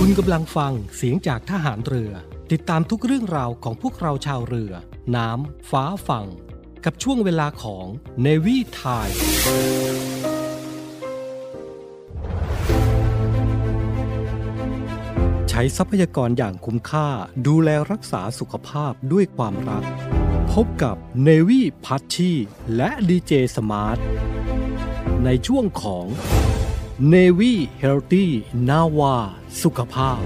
คุณกำลังฟังเสียงจากทหารเรือ ติดตามทุกเรื่องราวของพวกเราชาวเรือ น้ำ ฟ้าฝั่ง กับช่วงเวลาของ Navy Time ใช้ทรัพยากรอย่างคุ้มค่าดูแลรักษาสุขภาพด้วยความรัก พบกับ Navy พัชชีและดีเจสมาร์ทในช่วงของ Navy Healthy Nava สุขภาพ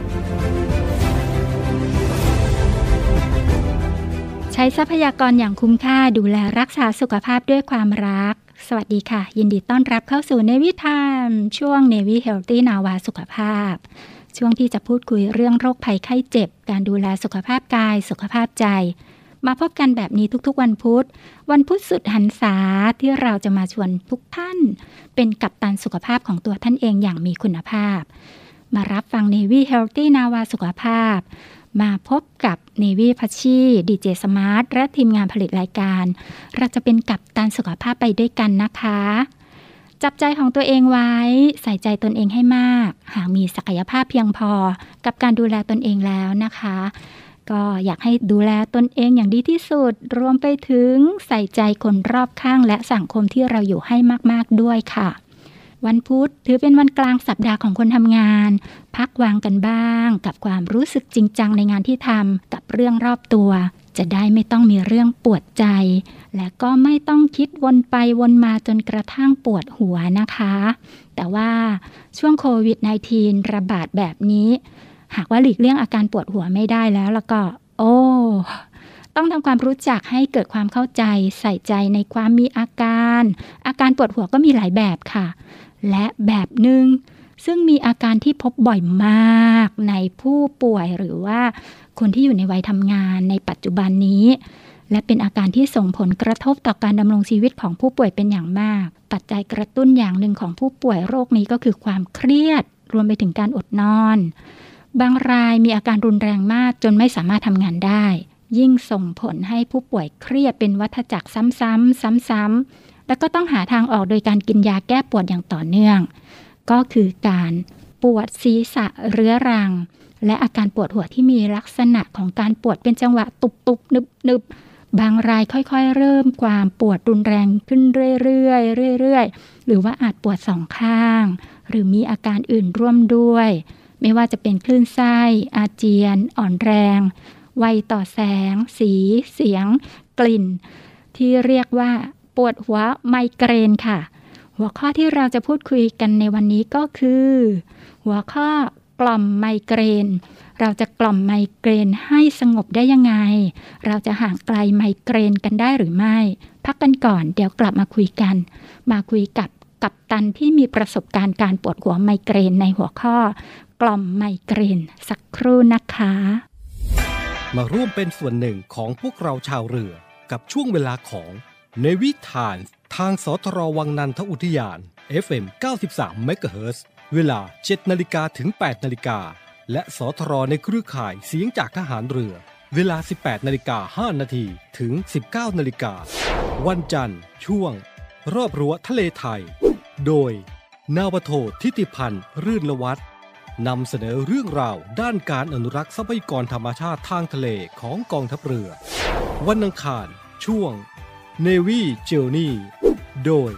ใช้ทรัพยากรอย่างคุ้มค่าดูแลรักษาสุขภาพด้วยความรัก สวัสดีค่ะ ยินดีต้อนรับเข้าสู่ Navy Time ช่วง Navy Healthy Nava สุขภาพ ช่วงที่จะพูดคุยเรื่องโรคภัยไข้เจ็บ การดูแลสุขภาพกาย สุขภาพใจ มาพบกันแบบนี้ทุกๆ วันพุธ วันพุธสุดหันษาที่เราจะมาชวนทุกท่าน เป็นกัปตันสุขภาพของตัวท่านเองอย่างมีคุณภาพ มารับฟัง Navy Healthy Nava สุขภาพ มาพบกับ Navy พัชชีดีเจสมาร์ทและทีมงานผลิตรายการ เราจะเป็นกัปตันสุขภาพไปด้วยกันนะคะจับใจของตัวเองไว้ ใส่ใจตนเองให้มาก หากมีศักยภาพเพียงพอกับการดูแลตนเองแล้วนะคะ ก็อยากให้ดูแลตนเองอย่างดีที่สุด รวมไปถึงใส่ใจคนรอบข้างและสังคมที่เราอยู่ให้มาก ๆ ด้วยค่ะ วันพุธถือเป็นวันกลางสัปดาห์ของคนทำงาน พักวางกันบ้าง กับความรู้สึกจริงจังในงานที่ทำกับเรื่องรอบตัว จะได้ไม่ต้องมีเรื่องปวดใจ และก็ไม่ต้องคิดวนไปวนมาจนกระทั่งปวดหัวนะคะ แต่ว่าช่วงโควิด -19 ระบาดแบบนี้ หากว่าหลีกเลี่ยงอาการปวดหัวไม่ได้แล้วแล้วก็ โอ้ต้องทำความรู้จักให้เกิดความเข้าใจ ใส่ใจในความมีอาการ อาการปวดหัวก็มีหลายแบบค่ะ และแบบหนึ่งซึ่งมีอาการที่พบบ่อยมากในผู้ป่วยหรือว่าคนที่อยู่ในวัยทำงานในปัจจุบันนี้ และเป็นอาการที่ส่งผลกระทบต่อการดำรงชีวิตของผู้ป่วยเป็นอย่างมาก ปัจจัยกระตุ้นอย่างหนึ่งของผู้ป่วยโรคนี้ก็คือความเครียด รวมไปถึงการอดนอน บางรายมีอาการรุนแรงมากจนไม่สามารถทำงานได้ ยิ่งส่งผลให้ผู้ป่วยเครียดเป็นวัฏจักรซ้ำๆซ้ำๆแล้วก็ต้องหาทางออกโดยการกินยาแก้ปวดอย่างต่อเนื่อง ก็คือการปวดศีรษะเรื้อรัง และอาการปวดหัวที่มีลักษณะของการปวดเป็นจังหวะตุบตุบนึบนึบบางรายค่อยๆ เริ่มความปวดรุนแรงขึ้นเรื่อยๆเรื่อยๆ หรือว่าอาจปวดสองข้าง หรือมีอาการอื่นร่วมด้วย ไม่ว่าจะเป็นคลื่นไส้ อาเจียน อ่อนแรง ไวต่อแสง สี เสียง กลิ่น ที่เรียกว่าปวดหัวไมเกรนค่ะ หัวข้อที่เราจะพูดคุยกันในวันนี้ก็คือ หัวข้อกล่อมไมเกรน เราจะกล่อมไมเกรนให้สงบได้ยังไง เราจะห่างไกลไมเกรนกันได้หรือไม่ พักกันก่อนเดี๋ยวกลับมาคุยกัน มาคุยกับกัปตันที่มีประสบการณ์การปวดหัวไมเกรนในหัวข้อ กล่อมไมเกรนสักครู่นะคะ มาร่วมเป็นส่วนหนึ่งของพวกเราชาวเรือกับช่วงเวลาของ Navy Time ทางสทรวังนันทอุทยาน FM 93 MHz เวลา 7นาฬิกาถึง 8นาฬิกา และสทรในเครือข่ายเสียงจากทหารเรือ เวลา 18นาฬิกา5นาทีถึง 19นาฬิกา วันจันทร์ ช่วง รอบรั้วทะเลไทย โดย นาวโททิติพันธ์ รื่นละวัฒ นำเสนอเรื่องราวด้านการอนุรักษ์ทรัพยากรธรรมชาติทางทะเลของกองทัพเรือ วันอังคาร ช่วง Navy Journey โดย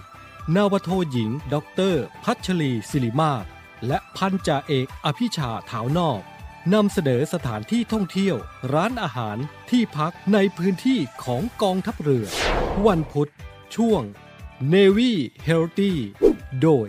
นาวโทหญิงด็อกเตอร์พัชรีศิริมาศและพันจ่าเอกอภิชาถาวนอกนำเสนอสถานที่ท่องเที่ยว ร้านอาหารที่พักในพื้นที่ของกองทัพเรือ วันพุธ ช่วง Navy Healthy โดย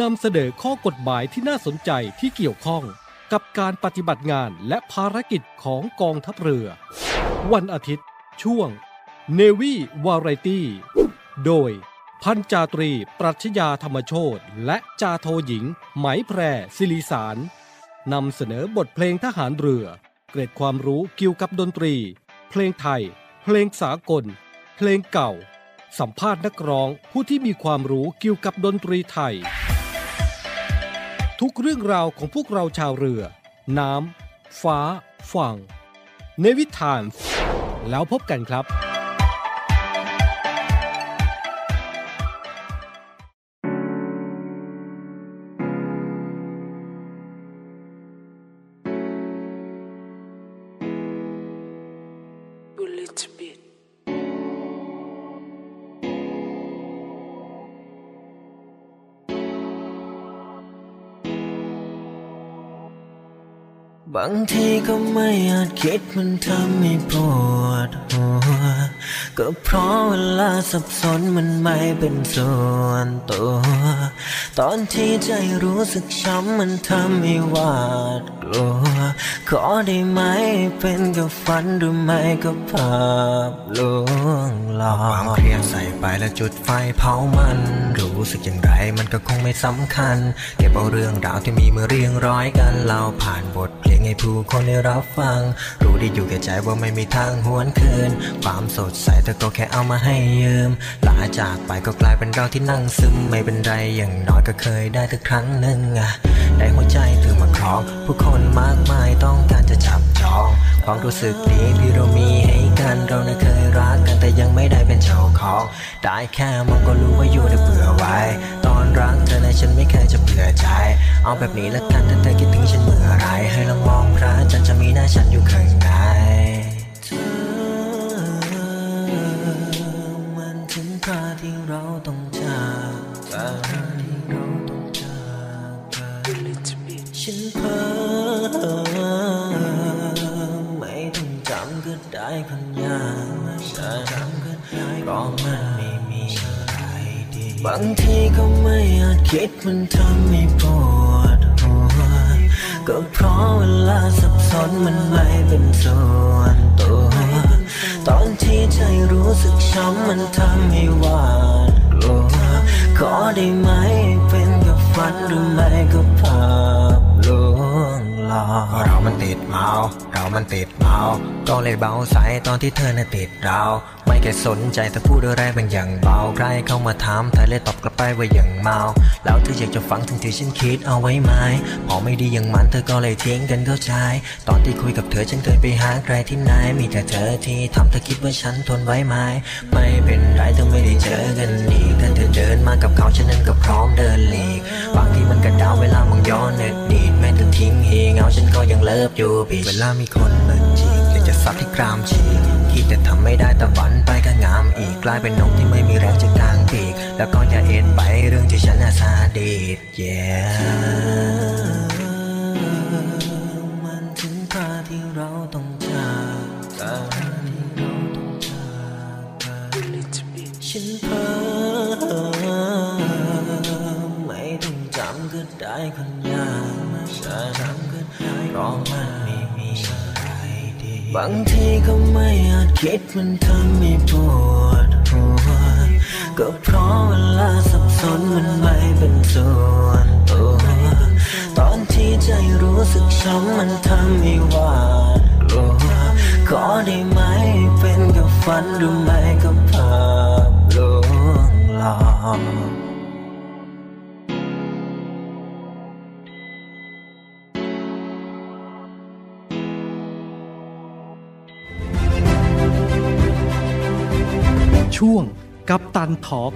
นำเสนอข้อกฎหมายที่น่าสนใจที่เกี่ยวข้องกับการปฏิบัติงานและภารกิจของกองทัพเรือ วันอาทิตย์ ช่วงเนวีวาไรตี้โดย พันจาตรี ปรัชญาธรรมโชตและจาโทหญิง ไหมแพรศิริสารนำเสนอบทเพลงทหารเรือ เกร็ดความรู้เกี่ยวกับดนตรี เพลงไทย เพลงสากล เพลงเก่า สัมภาษณ์นักร้องผู้ที่มีความรู้เกี่ยวกับดนตรีไทย ทุกเรื่องราวของพวกเราชาวเรือ น้ำฟ้า ฝั่ง ในวิถีแล้วพบกันครับางทีก็ไม่อาจคิดมันทำให้ปวดหัว ก็เพราะเวลาสับสนมันไม่เป็นส่วนตัว ตอนที่ใจรู้สึกช้ำมันทำให้หวาดกลัว ขอได้ไหมเป็นกับฝันหรือไม่ก็ภาพลวงหลอกความเครียดใส่ไปแล้วจุดไฟเผามัน รู้สึกอย่างไรมันก็คงไม่สำคัญ เก็บเอาเรื่องราวที่มีมาเรียงร้อยกันเล่าผ่านบท ให้ผู้คนได้รับฟัง รู้ดีอยู่แก่ใจว่าไม่มีทางหวนคืน ความสดใสเธอก็แค่เอามาให้ยืม ลาจากไปก็กลายเป็นเราที่นั่งซึมไม่เป็นไรอย่างน้อยก็เคยได้สักครั้งหนึ่งอะได้หัวใจเธอมาครอง ผู้คนมากมายต้องการจะจับจองความรู้สึกนี้ที่เรามีให้กันเรานะเคยรักกันแต่ยังไม่ได้เป็นเจ้าของได้แค่มองก็รู้ว่าอยู่ในเบื่อไว้ ตอนรักเธอในะฉันไม่เคยจะเบื่อใจ เอาแบบนี้ละกันถ้าเธอคิดถึงฉันเให้ลองมองพระจันทร์จะมีหน้าฉันอยู่ข้างในเธอมันถึงคราที่เราต้องจากกันที่เราต้องจากกันฉันเพ้อไม่ต้องจำก็ได้คนอย่างฉันจำก็ได้เพราะมันไม่มีอะไรดีบางทีก็ไม่อาจคิดมันทำให้ปวดหัว ก็เพราะเวลาสับสนมันไม่เป็นส่วนตัว ตอนที่ใจรู้สึกช้ำมันทำให้หวาดกลัวขอได้ไหมเป็นกับฝันหรือไม่ก็ภาพ งหลอกเรามันติดเมาเรามันติดเมาก็เลยเบาใสตอนที่เธอน่ะติดเรา ไม่แค่สนใจแต่พูดอะไรบางอย่างเบาใครเข้ามาถามเธอเลยตอบกลับไปว่าอย่างเมา แล้วเธออยากจะฟังถึงที่ฉันคิดเอาไว้ไหมพอไม่ดีอย่างมันเธอก็เลยทิ้งกันเข้าใจ ตอนที่คุยกับเธอฉันเคยไปหาใครที่ไหนมีแต่เธอที่ทำเธอคิดว่าฉันทนไว้ไหมไม่เป็นไรเธอไม่ได้เจอกันอีกถ้าเธอเดินมากับเขาฉันนั้นก็พร้อมเดินหลีกบาง มันกระดาวเวลามึงย้อนเน็ตดีตแม้เธอทิ้งเฮงเอาฉันก็ยังเลิฟอยู่บีเวลามีคนมาจีบอยากจะซัดให้กรามฉีกคิดแต่ทำไม่ได้แต่ฝันไปก็งามอีกกลายเป็นนกที่ไม่มีแรงจะกางปีกแล้วก็อย่าเอ็นไปเรื่องที่ฉันน่ะซาดิส yeah บางทีก็ไม่อาจคิดมันทำให้ปวดหัวก็เพราะเวลาสับสนมันไม่เป็นส่วนตัวตอนที่ใจรู้สึกช้ำมันทำให้หวาดกลัวขอได้ไหมเป็นกับฝันหรือไม่ก็ภาพลวงหลอก ช่วงกับตันทอก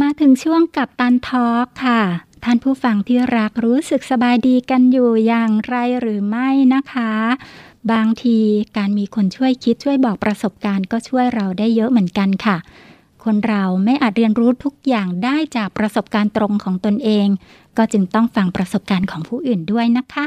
มาถึงช่วงกับตันทอล์กค่ะ ท่านผู้ฟังที่รักรู้สึกสบายดีกันอยู่อย่างไรหรือไม่นะคะ บางทีการมีคนช่วยคิดช่วยบอกประสบการณ์ก็ช่วยเราได้เยอะเหมือนกันค่ะ คนเราไม่อาจเรียนรู้ทุกอย่างได้จากประสบการณ์ตรงของตนเอง ก็จึงต้องฟังประสบการณ์ของผู้อื่นด้วยนะคะ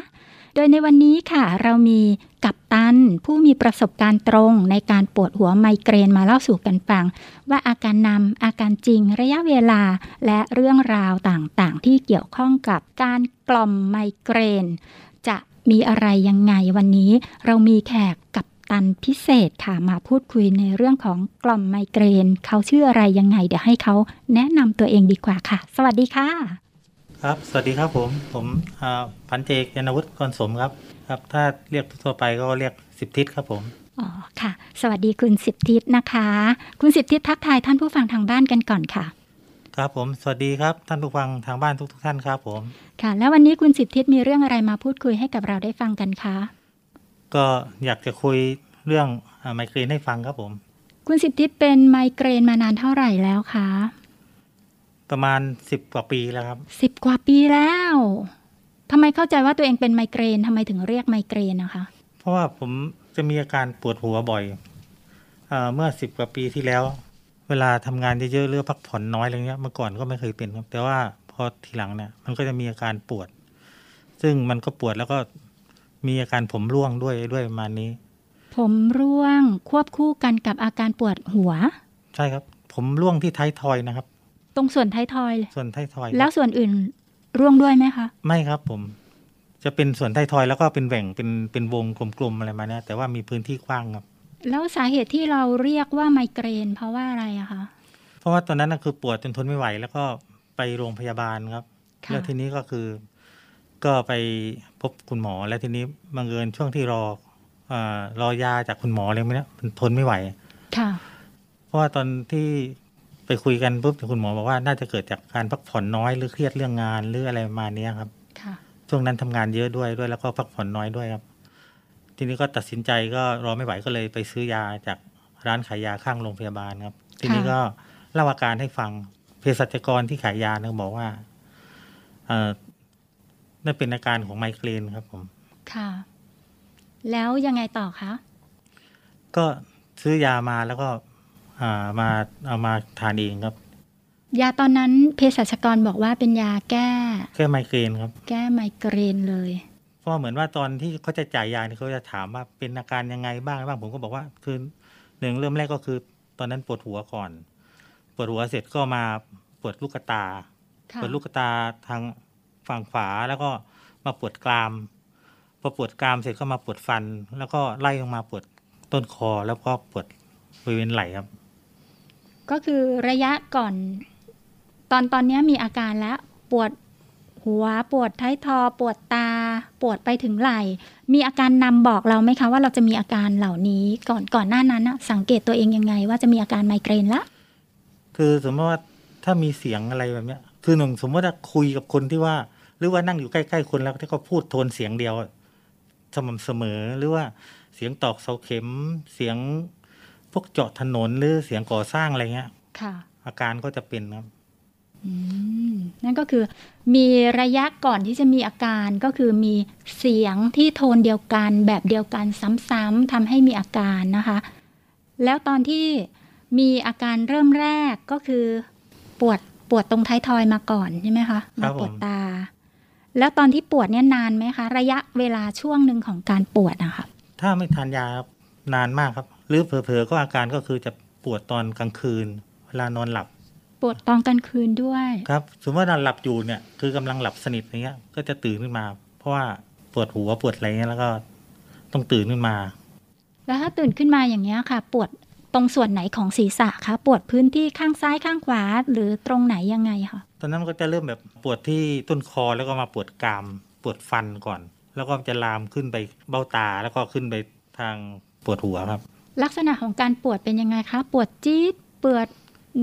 โดยในวันนี้ค่ะเรามีกัปตัน ผู้มีประสบการณ์ตรงในการปวดหัวไมเกรนมาเล่าสู่กันฟัง ว่าอาการนำอาการจริงระยะเวลา และเรื่องราวต่างๆ ที่เกี่ยวข้องกับการกล่อมไมเกรน จะมีอะไรยังไงวันนี้ เรามีแขกกับตันพิเศษค่ะมาพูดคุยในเรื่องของกล่อมไมเกรน เขาชื่ออะไรยังไง เดี๋ยวให้เขาแนะนำตัวเองดีกว่าค่ะ สวัสดีค่ะ ครับ สวัสดีครับผม ผมอ่าพันเจกยานวุฒิกรสมครับ ครับ ถ้าเรียกทั่วไปก็เรียกสิบทิศครับผม อ๋อ ค่ะ สวัสดีคุณสิบทิศนะคะ คุณสิบทิศทักทายท่านผู้ฟังทางบ้านกันก่อนค่ะ ครับผม สวัสดีครับท่านผู้ฟังทางบ้านทุกๆท่านครับผม ค่ะ แล้ววันนี้คุณสิบทิศมีเรื่องอะไรมาพูดคุยให้กับเราได้ฟังกันคะ ก็อยากจะคุยเรื่องอาไมเกรนให้ฟังครับผม คุณสิบทิศเป็นไมเกรนมานานเท่าไหร่แล้วคะ ประมาณสิบกว่าปีแล้วครับสิบกว่าปีแล้วทำไมเข้าใจว่าตัวเองเป็นไมเกรนทำไมถึงเรียกไมเกรนนะคะ เพราะว่าผมจะมีอาการปวดหัวบ่อยอาเมื่อสิบกว่าปีที่แล้ว เวลาทำงานเยอะๆหรือพักผ่อนน้อยอะไรเงี้ยเมื่อก่อนก็ไม่เคยเป็นครับ แต่ว่าพอทีหลังเนี่ย มันก็จะมีอาการปวด ซึ่งมันก็ปวดแล้วก็มีอาการผมร่วงด้วยด้วยประมาณนี้ ผมร่วงควบคู่กันกับอาการปวดหัว ใช่ครับ ผมร่วงที่ท้ายทอยนะครับ ตรงส่วนท้ายทอยเลยส่วนท้ายทอย แล้วส่วนอื่นร่วงด้วยไหมคะ ไม่ครับผม จะเป็นส่วนท้ายทอยแล้วก็เป็นแหว่งเป็นเป็นวงกลมๆอะไรมาเนี่ยแต่ว่ามีพื้นที่กว้างครับ แล้วสาเหตุที่เราเรียกว่าไมเกรน เพราะว่าอะไรอะคะ เพราะว่าตอนนั้นนะคือปวดจนทนไม่ไหว แล้วก็ไปโรงพยาบาลครับค่ะแล้วทีนี้ก็คือ ก็ไปพบคุณหมอแล้วทีนี้บังเอิญช่วงที่รอเออรอยาจากคุณหมออะไรไม่เนี่ยมันทนไม่ไหว ค่ะ เพราะว่าตอนที่ ไปคุยกันปุ๊บคุณหมอบอกว่าน่าจะเกิดจากการพักผ่อนน้อยหรือเครียดเรื่องงานหรืออะไรประมาณเนี้ยครับค่ะช่วงนั้นทำงานเยอะด้วยด้วยแล้วก็พักผ่อนน้อยด้วยครับ ทีนี้ก็ตัดสินใจก็รอไม่ไหวก็เลยไปซื้อยาจากร้านขายยาข้างโรงพยาบาลครับ ทีนี้ก็เล่าอาการให้ฟังเภสัชกรที่ขายยาเนี่ยบอกว่าเออนั่นเป็นอาการของไมเกรนครับผม ค่ะ แล้วยังไงต่อคะ ก็ซื้อยามาแล้วก็ อ่ามาเอามาทานเองครับ ยาตอนนั้นเภสัชกรบอกว่าเป็นยาแก้แค่ไมเกรนครับ แก้ไมเกรนเลย เพราะเหมือนว่าตอนที่เขาจะจ่ายยาเนี่ยเขาจะถามว่าเป็นอาการยังไงบ้างบ้างผมก็บอกว่าคือหนึ่งเริ่มแรกก็คือ ตอนนั้นปวดหัวก่อน ปวดหัวเสร็จก็มาปวดลูกตา ค่ะปวดลูกตาทางฝั่งขวาแล้วก็มาปวดกราม พอปวดกรามเสร็จก็มาปวดฟัน แล้วก็ไล่ลงมาปวดต้นคอแล้วก็ปวดบริเวณไหล่ครับ ก็คือระยะก่อน ตอนตอนนี้มีอาการแล้วปวดหัวปวดท้ายทอ ปวดตา ปวดไปถึงไหล่ มีอาการนำบอกเราไหมคะว่าเราจะมีอาการเหล่านี้ก่อนก่อนหน้านั้นนะสังเกตตัวเองยังไง ว่าจะมีอาการไมเกรนละ คือสมมติว่าถ้ามีเสียงอะไรแบบเนี้ย คือหนึ่งสมมติว่าคุยกับคนที่ว่า หรือว่านั่งอยู่ใกล้ๆคนแล้วที่เขาพูดโทนเสียงเดียวสม่ำเสมอหรือว่าเสียงตอกเสาเข็มเสียง พวกเจาะถนนหรือเสียงก่อสร้างอะไรเงี้ย ค่ะ อาการก็จะเป็นครับอืมนั่นก็คือมีระยะก่อนที่จะมีอาการก็คือมีเสียงที่โทนเดียวกันแบบเดียวกันซ้ำๆทำให้มีอาการนะคะ แล้วตอนที่มีอาการเริ่มแรกก็คือปวดปวดตรงท้ายทอยมาก่อนใช่ไหมคะครัมาบผมปวดตา แล้วตอนที่ปวดเนี่ยนานไหมคะ ระยะเวลาช่วงหนึ่งของการปวดนะคะถ้าไม่ทานยาครับนานมากครับห รือเผลอๆก็อาการก็คือจะปวดตอนกลางคืน เวลานอนหลับ ปวดตอนกลางคืนด้วยครับสมมติว่าเราหลับอยู่เนี่ยคือกำลังหลับสนิทอย่างเงี้ย ก็จะตื่นขึ้นมา เพราะว่าปวดหัวปวดอะไรเงี้ยแล้วก็ต้องตื่นขึ้นมา แล้วถ้าตื่นขึ้นมาอย่างเงี้ยค่ะ ปวดตรงส่วนไหนของศีรษะคะปวดพื้นที่ข้างซ้ายข้างขวาหรือตรงไหนยังไงคะตอนนั้นมันก็จะเริ่มแบบปวดที่ต้นคอแล้วก็มาปวดกรามปวดฟันก่อน แล้วก็จะลามขึ้นไปเบ้าตาแล้วก็ขึ้นไปทางปวดหัวครับ ลักษณะของการปวดเป็นยังไงคะ ปวดจี๊ดปวด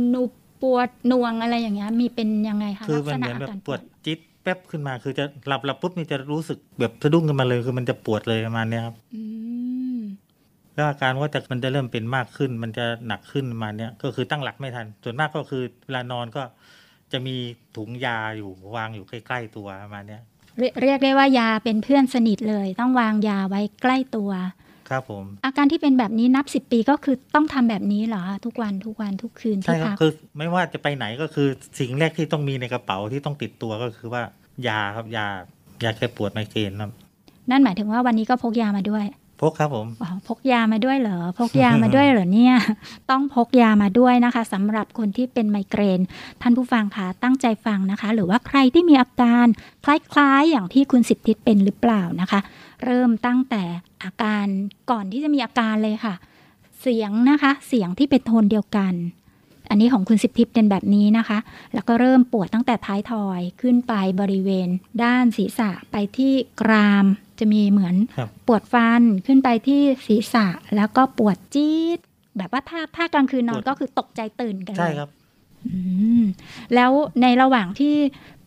หนุบปวดหน่วงอะไรอย่างเงี้ยมีเป็นยังไงคะคือลักมันษเหณะมือนอาแบบการปวดจิ๊ดแป๊บขึ้นมา คือจะหลับหลับปุ๊บนี่จะรู้สึกแบบสะดุ้งขึ้นมาเลยคือมันจะปวดเลยประมาณเนี้ยครับอืมแล้วอาการว่าจะมันจะเริ่มเป็นมากขึ้น มันจะหนักขึ้นประมาณเนี้ยก็คือตั้งหลักไม่ทัน ส่วนมากก็คือเวลานอนก็จะมีถุงยาอยู่วางอยู่ใกล้ ๆ ตัวประมาณเนี้ยเรียเรียกได้ว่ายาเป็นเพื่อนสนิทเลย ต้องวางยาไว้ใกล้ตัว ครับผม อาการที่เป็นแบบนี้นับสิบปีก็คือต้องทำแบบนี้เหรอคะทุกวันทุกวันทุกคืนใช่ที่ครับพักคือไม่ว่าจะไปไหนก็คือสิ่งแรกที่ต้องมีในกระเป๋าที่ต้องติดตัวก็คือว่ายาครับยายาแก้ปวดไมเกรนครับนั่นหมายถึงว่าวันนี้ก็พกยามาด้วย พกครับผมอ๋อพกยามาด้วยเหรอพกยามาด้วยเหรอเนี่ย ต้องพกยามาด้วยนะคะสำหรับคนที่เป็นไมเกรน ท่านผู้ฟังคะตั้งใจฟังนะคะ หรือว่าใครที่มีอาการคล้ายๆอย่างที่คุณสิทธิเป็นหรือเปล่านะคะ เริ่มตั้งแต่ อาการก่อนที่จะมีอาการเลยค่ะ เสียงนะคะ เสียงที่เป็นโทนเดียวกัน อันนี้ของคุณสิทธิเป็นแบบนี้นะคะ แล้วก็เริ่มปวดตั้งแต่ท้ายทอยขึ้นไปบริเวณ ด้านศีรษะไปที่กราม จะมีเหมือนครับปวดฟันขึ้นไปที่ศีรษะแล้วก็ปวดจี๊ดแบบว่าถ้าถ้ากลางคืนนอนปวดก็คือตกใจตื่นกันเลยใช่ครับอืมแล้วในระหว่างที่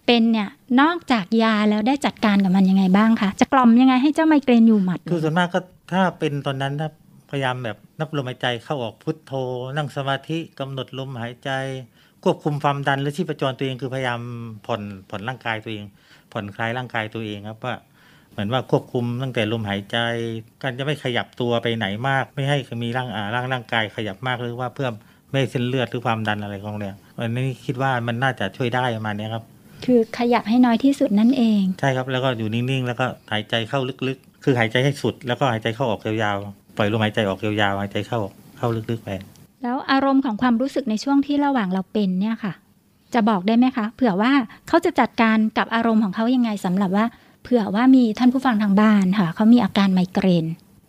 เป็นเนี่ยนอกจากยาแล้วได้จัดการกับมันยังไงบ้างคะจะกล่อมยังไงให้เจ้าไมเกรนอยู่หมัด คือส่วนมากก็ถ้าเป็นตอนนั้นถ้าพยายามแบบนับลมหายใจเข้าออกพุทโธ นั่งสมาธิกำหนดลมหายใจ ควบคุมความดันหรือชีพจรตัวเองคือพยายามผ่อนผ่อนร่างกายตัวเอง ผ่อนคลายร่างกายตัวเองครับว่าเหมือนว่าควบคุมตั้งแต่ลมหายใจ การจะไม่ขยับตัวไปไหนมาก ไม่ให้มีร่างอ่าร่างร่างกายขยับมากหรือว่าเพื่อไม่ให้เส้นเลือดหรือความดันอะไรของเนี่ยอันนี้คิดว่ามันน่าจะช่วยได้ประมาณนี้ครับ คือขยับให้น้อยที่สุดนั่นเอง ใช่ครับแล้วก็อยู่นิ่งๆ แล้วก็หายใจเข้าลึกๆ คือหายใจให้สุด แล้วก็หายใจเข้าออกยาวๆปล่อยลมหายใจออกยาวๆหายใจเข้าออกเข้าลึกๆไปแล้วอารมณ์ของความรู้สึกในช่วงที่ระหว่างเราเป็นเนี่ยค่ะ จะบอกได้ไหมคะ เผื่อว่าเขาจะจัดการกับอารมณ์ของเขายังไงสำหรับว่า เผื่อว่ามีท่านผู้ฟังทางบ้านค่ะเขามีอาการไมเกรน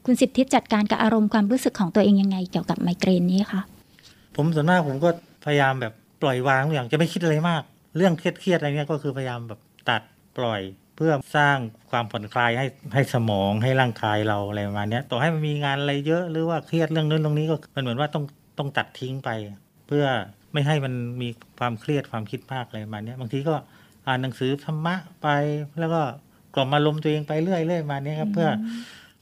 คุณสิทธิจัดการกับอารมณ์ความรู้สึกของตัวเองยังไงเกี่ยวกับไมเกรนนี้คะผมส่วนมากผมก็พยายามแบบปล่อยวางทุกอย่างจะไม่คิดอะไรมาก เรื่องเครียดๆอะไรเงี้ยก็คือพยายามแบบตัดปล่อยเพื่อสร้างความผ่อนคลายให้ให้สมองให้ร่างกายเราอะไรประมาณเนี้ยต่อให้มันมีงานอะไรเยอะหรือว่าเครียดเรื่องนู้นเรื่องนี้ก็มันเหมือนว่าต้องต้องตัดทิ้งไป เพื่อไม่ให้มันมีความเครียดความคิดมากอะไรประมาณเนี้ยบางทีก็อ่านหนังสือธรรมะไป แล้วก็กล่อมอารมณ์ตัวเองไปเรื่อยๆประมาณเนี้ยครับเพื่อ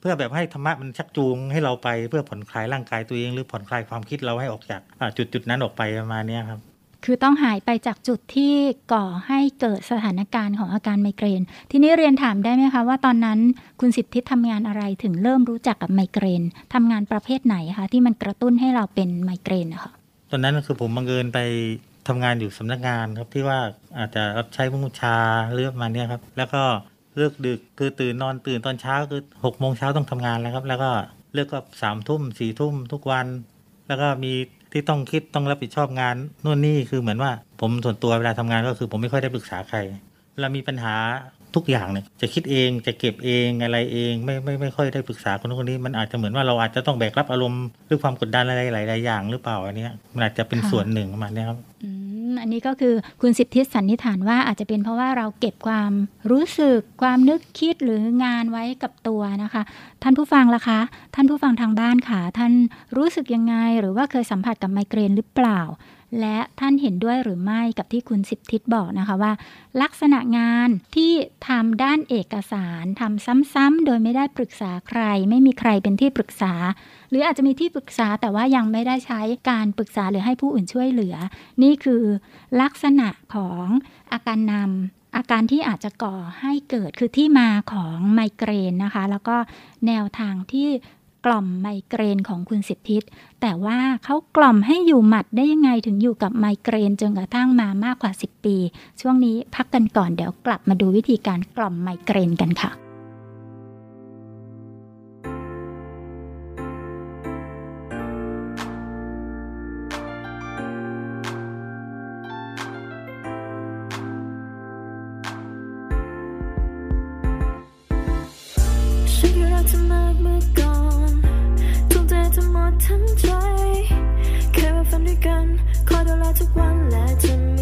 เพื่อแบบให้ธรรมะมันชักจูงให้เราไปเพื่อผ่อนคลายร่างกายตัวเอง หรือผ่อนคลายความคิดเราให้ออกจากอ่าจุดจุดๆนั้นออกไปประมาณเนี้ยครับ คือต้องหายไปจากจุดที่ก่อให้เกิดสถานการณ์ของอาการไมเกรน ทีนี้เรียนถามได้ไหมคะว่าตอนนั้นคุณสิทธิทำงานอะไรถึงเริ่มรู้จักกับไมเกรนทำงานประเภทไหนคะที่มันกระตุ้นให้เราเป็นไมเกรนนะคะตอนนั้นคือผมบังเอิญไปทำงานอยู่สำนักงานครับที่ว่าอาจจะรับใช้ผู้ชาหรือประมาเนี้ยครับ แล้วก็เลิกดึกคือตื่นนอนตื่นตอนเช้าคือหกโมงเช้าต้องทำงานแล้วครับ แล้วก็เลิกก็สามทุ่มสี่ทุ่มทุกวัน แล้วก็มี ที่ต้องคิดต้องรับผิดชอบงานนู่นนี่คือเหมือนว่าผมส่วนตัวเวลาทำงานก็คือ ผมไม่ค่อยได้ปรึกษาใครเวลามีปัญหาทุกอย่างเนี่ยจะคิดเองจะเก็บเองอะไรเองไม่ไม่ไม่ค่อยได้ปรึกษาคนนู้นคนนี้ มันอาจจะเหมือนว่าเราอาจจะต้องแบกรับอารมณ์หรือความกดดันอะไรหลายๆอย่างหรือเปล่าอันเนี้ยมันอาจจะเป็นค่ะส่วนหนึ่งประมาณเนี้ยครับ อันนี้ก็คือคุณสิทธิสันนิษฐานว่าอาจจะเป็นเพราะว่าเราเก็บความรู้สึกความนึกคิดหรืองานไว้กับตัวนะคะ ท่านผู้ฟังล่ะคะ ท่านผู้ฟังทางบ้านค่ะ ท่านรู้สึกยังไง หรือว่าเคยสัมผัสกับไมเกรนหรือเปล่า และท่านเห็นด้วยหรือไม่กับที่คุณสิทธิบอกนะคะว่า ลักษณะงานที่ทำด้านเอกสารทำซ้ำๆโดยไม่ได้ปรึกษาใคร ไม่มีใครเป็นที่ปรึกษา หรืออาจจะมีที่ปรึกษาแต่ว่ายังไม่ได้ใช้การปรึกษาหรือให้ผู้อื่นช่วยเหลือ นี่คือลักษณะของอาการนำอาการที่อาจจะก่อให้เกิดคือที่มาของไมเกรนนะคะ แล้วก็แนวทางที่กล่อมไมเกรนของคุณสิทธิตแต่ว่าเขากล่อมให้อยู่หมัดได้ยังไงถึงอยู่กับไมเกรนจนกระทั่งมามากกว่า 10 ปี ช่วงนี้พักกันก่อนเดี๋ยวกลับมาดูวิธีการกล่อมไมเกรนกันค่ะ ทั้งใจ แคยมาฝันด้วยกัน คอยดูแลทุกวันและจะมี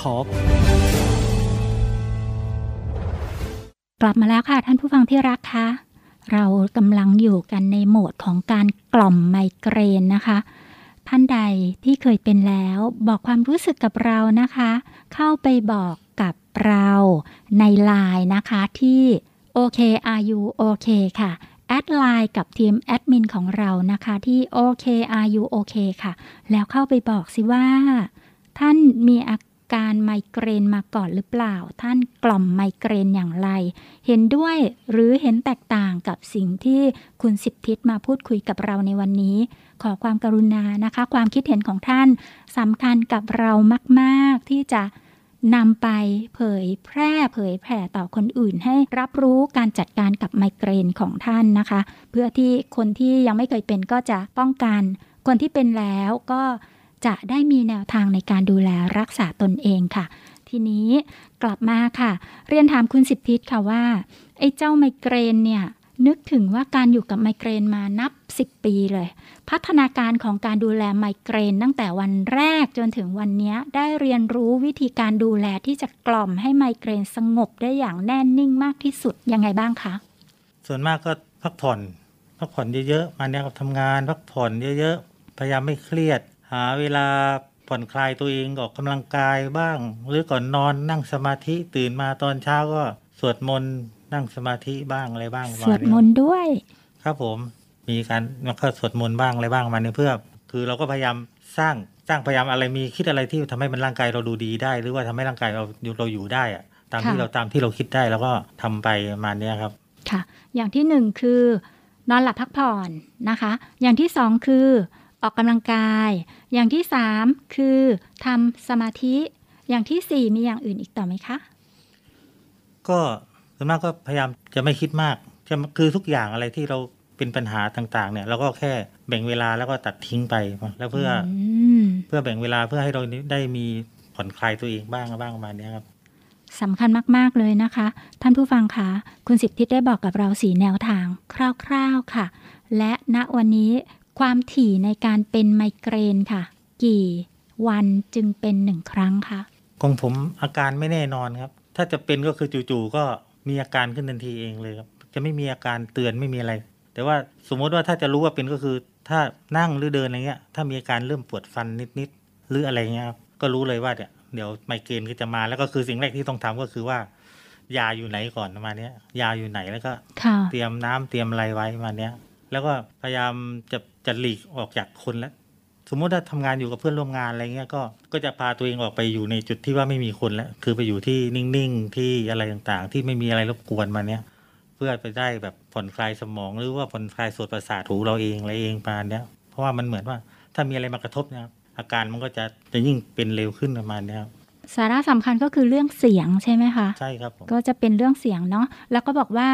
กับตันทอล์กกลับมาแล้วค่ะท่านผู้ฟังที่รักคะเรากำลังอยู่กันในโหมดของการกล่อมไมเกรนนะคะ ท่านใดที่เคยเป็นแล้วบอกความรู้สึกกับเรานะคะ เข้าไปบอกกับเราในไลน์นะคะที่ OK are you โอเคค่ะแอดไลน์กับทีมแอดมินของเรานะคะที่โอเค are you โอเคค่ะ แล้วเข้าไปบอกสิว่า ท่านมีอา การไมเกรนมาก่อนหรือเปล่า ท่านกล่อมไมเกรนอย่างไร เห็นด้วยหรือเห็นแตกต่างกับสิ่งที่คุณสิบทิศมาพูดคุยกับเราในวันนี้ ขอความกรุณานะคะ ความคิดเห็นของท่านสำคัญกับเรามาก ๆ ที่จะนำไปเผยแพร่เผยแผ่ต่อคนอื่น ให้รับรู้การจัดการกับไมเกรนของท่านนะคะ เพื่อที่คนที่ยังไม่เคยเป็นก็จะป้องกัน คนที่เป็นแล้วก็ จะได้มีแนวทางในการดูแลรักษาตนเองค่ะ ทีนี้กลับมาค่ะ เรียนถามคุณสิบทิศค่ะว่าไอ้เจ้าไมเกรนเนี่ยนึกถึงว่าการอยู่กับไมเกรนมานับ 10 ปีเลย พัฒนาการของการดูแลไมเกรนตั้งแต่วันแรกจนถึงวันนี้ได้เรียนรู้วิธีการดูแลที่จะกล่อมให้ไมเกรนสงบได้อย่างแน่นิ่งมากที่สุดยังไงบ้างคะส่วนมากก็พักผ่อน พักผ่อนเยอะๆมาเนี่ยกับทำงาน พักผ่อนเยอะๆพยายามไม่เครียด หาเวลาผ่อนคลายตัวเองออกกำลังกายบ้าง หรือก่อนนอนนั่งสมาธิตื่นมาตอนเช้าก็สวดมนต์นั่งสมาธิบ้างอะไรบ้างประสมาณวดนี้มนต์ด้วย ครับผมมีการมันก็สวดมนต์บ้างอะไรบ้างมาเนี่ยเพื่อ คือเราก็พยายามสร้างสร้างพยายามอะไรมีคิดอะไรที่ทำให้มันร่างกายเราดูดีได้ หรือว่าทำให้ร่างกายเราเราอยู่ได้อะตามที่ค่ะเราตามที่เราคิดได้แล้วก็ทำไปประมาณเนี้ยครับ ค่ะ อย่างที่หนึ่งคือนอนหลับพักผ่อนนะคะ อย่างที่สองคือ ออกกำลังกาย อย่างที่สามคือทำสมาธิ อย่างที่สี่มีอย่างอื่นอีกต่อไหมคะ ก็ส่วนมากก็พยายามจะไม่คิดมากจะคือทุกอย่างอะไรที่เราเป็นปัญหาต่าง ๆ เนี่ยเราก็แค่แบ่งเวลาแล้วก็ตัดทิ้งไป แล้วเพื่ออมเพื่อแบ่งเวลาเพื่อให้เราได้มีผ่อนคลายตัวเองบ้างบ้างประมาณเนี้ยครับสำคัญมาก ๆ เลยนะคะ ท่านผู้ฟังคะคุณสิบทิศได้บอกกับเราสีแนวทางคร่าว ๆค่ะ และณวันนี้ ความถี่ในการเป็นไมเกรนค่ะ กี่วันจึงเป็นหนึ่งครั้งคะของผมอาการไม่แน่นอนครับ ถ้าจะเป็นก็คือจู่ๆก็มีอาการขึ้นทันทีเองเลยครับ จะไม่มีอาการเตือนไม่มีอะไร แต่ว่าสมมติว่าถ้าจะรู้ว่าเป็นก็คือ ถ้านั่งหรือเดินอะไรเงี้ย ถ้ามีอาการเริ่มปวดฟันนิดๆหรืออะไรเงี้ยครับก็รู้เลยว่าเนี่ยเดี๋ยวไมเกรนก็จะมาแล้วก็คือสิ่งแรกที่ต้องทำก็คือว่ายาอยู่ไหนก่อนประมาณเนี้ยยาอยู่ไหนแล้วก็ค่ะเตรียมน้ำเตรียมอะไรไว้ประมาณเนี้ยแล้วก็พยายามจะ จะหลีกออกจากคนแล้วสมมุติถ้าทำงานอยู่กับเพื่อนร่วมงานอะไรเงี้ยก็ก็จะพาตัวเองออกไปอยู่ในจุดที่ว่าไม่มีคนแล้วคือไปอยู่ที่นิ่งๆที่อะไรต่างๆ ที่ไม่มีอะไรรบกวนมาเนี้ยพื่อไปได้แบบผ่อนคลายสมองหรือว่าผ่อนคลายส่วนประสาทหูเราเองอะไรเองประมาณเนี้ยเพราะว่ามันเหมือนว่าถ้ามีอะไรมากระทบเนะครับอาการมันก็จะจะยิ่งเป็นเร็วขึ้นประมาณเนี้ยครับสาระสำคัญก็คือเรื่องเสียงใช่ไหมคะใช่ครับผมก็จะเป็นเรื่องเสียงเนาะแล้วก็บอกว่า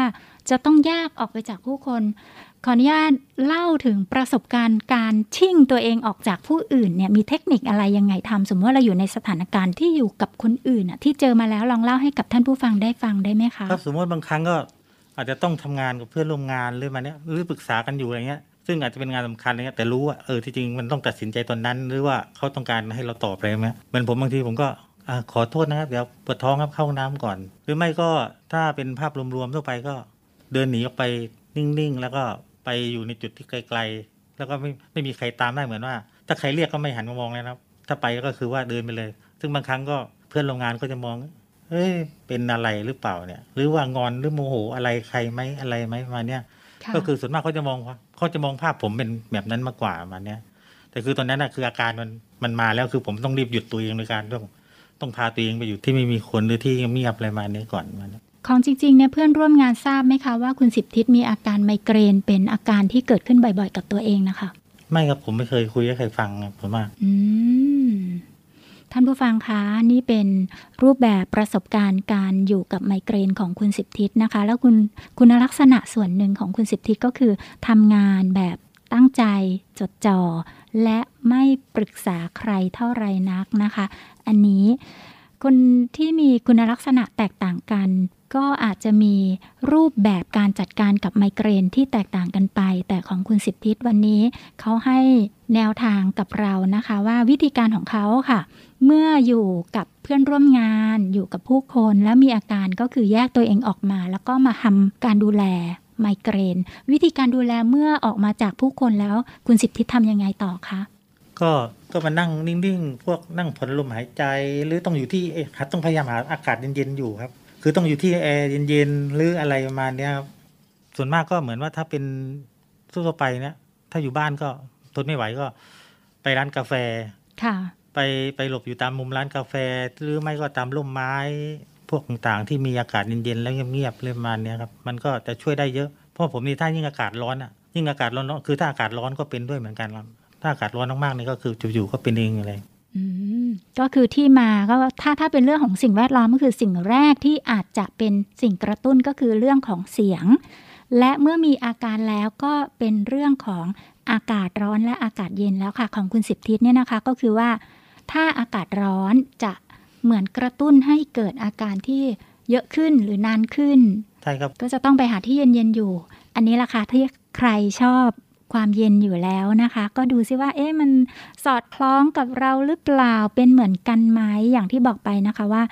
จะต้องแยกออกไปจากผู้คนข ออนุญาตเล่าถึงประสบการณ์การชิ่งตัวเองออกจากผู้อื่นเนี่ยมีเทคนิคอะไรยังไงทำสมมติว่าเราอยู่ในสถานการณ์ที่อยู่กับคนอื่นอะที่เจอมาแล้วลองเล่าให้กับท่านผู้ฟังได้ฟังได้ไหมคะครับสมมติบางครั้งก็อาจจะต้องทำงานกับเพื่อนร่วมงานหรือมาเนี้ยหรือปรึกษากันอยู่อะไรเงี้ยซึ่งอาจจะเป็นงานสำคัญอะไรเงี้ยแต่รู้ว่าเออที่จริงมันต้องตัดสินใจตอนนั้น หรือว่าเขาต้องการให้เราตอบอะไรไหมเหมือนผมบางทีผมก็ขอโทษนะครับเดี๋ยวปวดท้องครับเข้าห้องน้ำก่อน หรือไม่ก็ถ้าเป็นภาพรวมๆทั่วไปก็เดินหนีออกไปนิ่งๆ แล้วก็ ไปอยู่ในจุดที่ไกลๆ แล้วก็ไม่ไม่มีใครตามได้เหมือนว่า ถ้าใครเรียกก็ไม่หันมามองเลยนะครับ ถ้าไปก็คือว่าเดินไปเลย ซึ่งบางครั้งก็เพื่อนโรงงานก็จะมองเฮ้ยเป็นอะไรหรือเปล่าเนี่ย หรือว่างอนหรือโมโหอะไรใครไหมอะไรไหมประมาณเนี้ยค่ะก็คือส่วนมากเขาจะมองว่าเขาจะมองภาพผมเป็นแบบนั้นมากกว่าประมาณเนี้ยแต่คือตอนนั้นนะคืออาการมันมันมาแล้วคือผมต้องรีบหยุดตัวเองในการต้องต้องพาตัวเองไปอยู่ที่ไม่มีคนหรือที่เงียบๆอะไรประมาณนี้ก่อนประมาณนี้ ของจริงๆเนี่ยเพื่อนร่วมงานทราบไหมคะว่าคุณสิบทิศมีอาการไมเกรนเป็นอาการที่เกิดขึ้นบ่อยๆ กับตัวเองนะคะ ไม่ครับผมไม่เคยคุยให้ใครฟังครับผมว่าอืมท่านผู้ฟังคะนี่เป็นรูปแบบประสบการณ์การอยู่กับไมเกรนของคุณสิบทิศนะคะ แล้วคุณคุณลักษณะส่วนหนึ่งของคุณสิบทิศก็คือทำงานแบบตั้งใจจดจ่อ และไม่ปรึกษาใครเท่าไรนักนะคะ อันนี้คนที่มีคุณลักษณะแตกต่างกัน ก็อาจจะมีรูปแบบการจัดการกับไมเกรนที่แตกต่างกันไป แต่ของคุณสิบทิศวันนี้เขาให้แนวทางกับเรานะคะ ว่าวิธีการของเขาค่ะ เมื่ออยู่กับเพื่อนร่วมงาน อยู่กับผู้คนแล้วมีอาการก็คือแยกตัวเองออกมา แล้วก็มาทำการดูแลไมเกรน วิธีการดูแลเมื่อออกมาจากผู้คนแล้ว คุณสิบทิศทำยังไงต่อคะก็ก็มานั่งนิ่งๆ พวกนั่งผ่อนลมหายใจ หรือต้องอยู่ที่เอ๊ะครับต้องพยายามหาอากาศเย็นๆอยู่ครับ คือต้องอยู่ที่แอร์เย็นๆหรืออะไรประมาณเนี้ยครับส่วนมากก็เหมือนว่าถ้าเป็นทั่วๆไปเนี่ยถ้าอยู่บ้านก็ทนไม่ไหวก็ ไปร้านกาแฟค่ะ ไปไปหลบอยู่ตามมุมร้านกาแฟ หรือไม่ก็ตามร่มไม้พวกต่างๆ ที่มีอากาศเย็นๆแล้วเงียบๆเลยประมาณเนี้ยครับมันก็จะช่วยได้เยอะเพราะผมนี่ถ้ายิ่งอากาศร้อนอะยิ่งอากาศร้อนๆคือถ้าอากาศร้อนก็เป็นด้วยเหมือนกันครับถ้าอากาศร้อนมากๆนี่ก็คืออยู่ๆก็เป็นเองอะไรอืม ก็คือที่มาก็ถ้าถ้าเป็นเรื่องของสิ่งแวดล้อมก็คือสิ่งแรกที่อาจจะเป็นสิ่งกระตุ้นก็คือเรื่องของเสียง และเมื่อมีอาการแล้วก็เป็นเรื่องของอากาศร้อนและอากาศเย็นแล้วค่ะ ของคุณสิบทิศเนี่ยนะคะก็คือว่า ถ้าอากาศร้อนจะเหมือนกระตุ้นให้เกิดอาการที่เยอะขึ้นหรือนานขึ้นใช่ครับก็จะต้องไปหาที่เย็นๆอยู่ อันนี้ล่ะค่ะที่ใครชอบ ความเย็นอยู่แล้วนะคะ ก็ดูซิว่าเอ๊ะมันสอดคล้องกับเราหรือเปล่าเป็นเหมือนกันไหมอย่างที่บอกไปนะคะว่า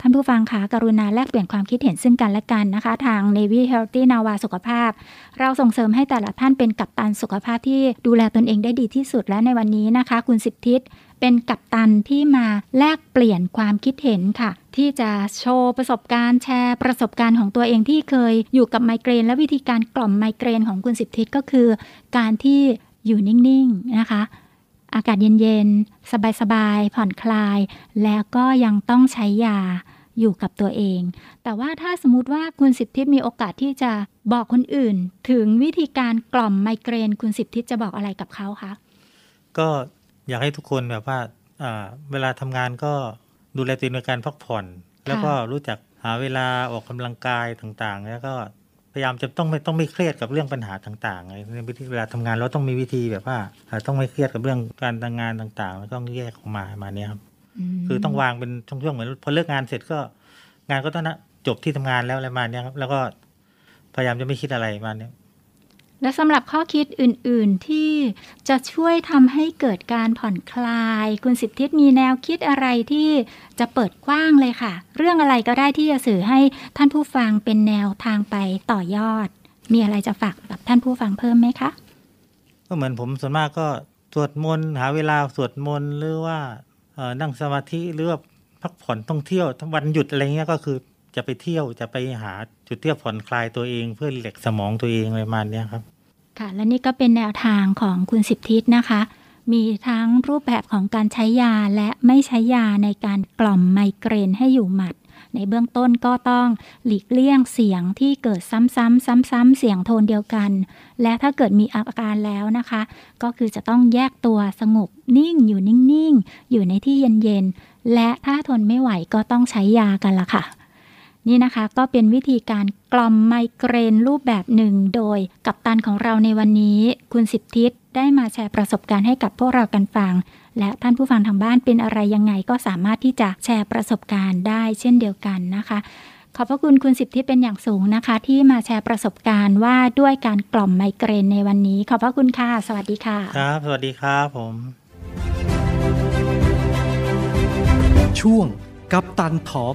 ท่านผู้ฟังคะกรุณาแลกเปลี่ยนความคิดเห็นซึ่งกันและกันนะคะ ทาง Navy Healthy Nava สุขภาพ เราส่งเสริมให้แต่ละท่านเป็นกัปตันสุขภาพที่ดูแลตนเองได้ดีที่สุดและในวันนี้นะคะ คุณสิบทิศเป็นกัปตันที่มาแลกเปลี่ยนความคิดเห็นค่ะ ที่จะโชว์ประสบการณ์แชร์ประสบการณ์ของตัวเองที่เคยอยู่กับไมเกรน และวิธีการกล่อมไมเกรนของคุณสิบทิศก็คือ การที่อยู่นิ่งๆนะคะ อากาศเย็นๆ สบายๆ ผ่อนคลาย แล้วก็ยังต้องใช้ยาอยู่กับตัวเอง แต่ว่าถ้าสมมติว่าคุณสิบทิศมีโอกาสที่จะบอกคนอื่น ถึงวิธีการกล่อมไมเกรน คุณสิบทิศจะบอกอะไรกับเขาคะก็อยากให้ทุกคนแบบว่าอ่าเวลาทำงานก็ ดูแลตัวเองในการพักผ่อน แล้วก็รู้จักหาเวลาออกกำลังกายต่างๆ แล้วก็พยายามจะต้องไม่ต้องไม่เครียดกับเรื่องปัญหาต่างๆในวิธีเวลาทำงานเราต้องมีวิธีแบบว่าอ่าต้องไม่เครียดกับเรื่องการทำงานต่างๆแล้วต้องแยกออกมาประมาณเนี้ยครับคือต้องวางเป็นช่วงๆเหมือนพอเลิกงานเสร็จก็ งานก็ต้องนะจบที่ทำงานแล้วอะไรประมาณเนี้ยครับแล้วก็พยายามจะไม่คิดอะไรประมาณเนี้ย และสำหรับข้อคิดอื่น ๆ ที่จะช่วยทำให้เกิดการผ่อนคลาย คุณสิทธิมีแนวคิดอะไรที่จะเปิดกว้างเลยค่ะ เรื่องอะไรก็ได้ที่จะสื่อให้ท่านผู้ฟังเป็นแนวทางไปต่อยอด มีอะไรจะฝากกับท่านผู้ฟังเพิ่มไหมคะ ก็เหมือนผมส่วนมากก็สวดมนต์หาเวลาสวดมนต์หรือว่านั่งสมาธิหรือว่าพักผ่อนท่องเที่ยวทั้งวันหยุดอะไรเงี้ยก็คือ จะไปเที่ยวจะไปหาจุดเที่ยวผ่อนคลายตัวเองเพื่อรีแลกสมองตัวเองอะไรประมาณนี้ครับค่ะและนี่ก็เป็นแนวทางของคุณสิบทิศนะคะ มีทั้งรูปแบบของการใช้ยาและไม่ใช้ยาในการกล่อมไมเกรนให้อยู่หมัด ในเบื้องต้นก็ต้องหลีกเลี่ยงเสียงที่เกิดซ้ำๆซ้ำๆเสียงโทนเดียวกัน และถ้าเกิดมีอาการแล้วนะคะ ก็คือจะต้องแยกตัวสงบนิ่งอยู่นิ่งๆ อยู่ในที่เย็นๆ และถ้าทนไม่ไหวก็ต้องใช้ยากันละค่ะ นี่นะคะก็เป็นวิธีการกล่อมไมเกรนรูปแบบหนึ่ง โดยกัปตันของเราในวันนี้ คุณสิบทิศได้มาแชร์ประสบการณ์ให้กับพวกเรากันฟัง และท่านผู้ฟังทางบ้านเป็นอะไรยังไงก็สามารถที่จะแชร์ประสบการณ์ได้เช่นเดียวกันนะคะขอบพระคุณคุณสิบทิศเป็นอย่างสูงนะคะ ที่มาแชร์ประสบการณ์ว่าด้วยการกล่อมไมเกรนในวันนี้ ขอบพระคุณค่ะ สวัสดีค่ะ ครับ สวัสดีครับผม ช่วงกับตันท็อป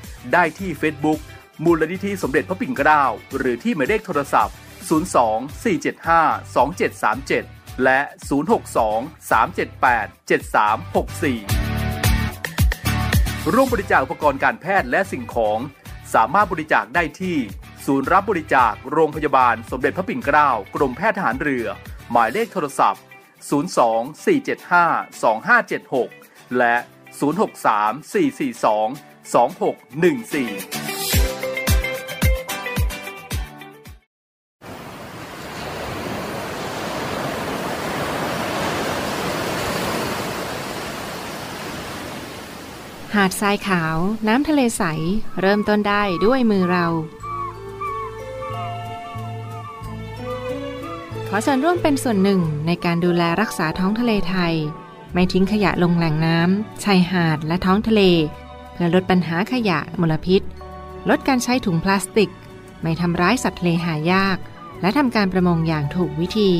ได้ที่ Facebook มูลนิธิสมเด็จพระปิ่นเกล้าหรือที่หมายเลขโทรศัพท์ 02 475 2737 และ 062 378 7364 ร่วมบริจาคอุปกรณ์การแพทย์และสิ่งของ สามารถบริจาคได้ที่ ศูนย์รับบริจาคโรงพยาบาลสมเด็จพระปิ่นเกล้ากรมแพทย์ทหารเรือ หมายเลขโทรศัพท์ 02 475 2576 และ 063 442 2614หาดทรายขาว น้ำทะเลใส เริ่มต้นได้ด้วยมือเรา ขอเชิญร่วมเป็นส่วนหนึ่งในการดูแลรักษาท้องทะเลไทย ไม่ทิ้งขยะลงแหล่งน้ำชายหาดและท้องทะเล พื่อลดปัญหาขยะมลพิษ ลดการใช้ถุงพลาสติก ไม่ทำร้ายสัตว์ทะเลหายาก และทำการประมงอย่างถูกวิธี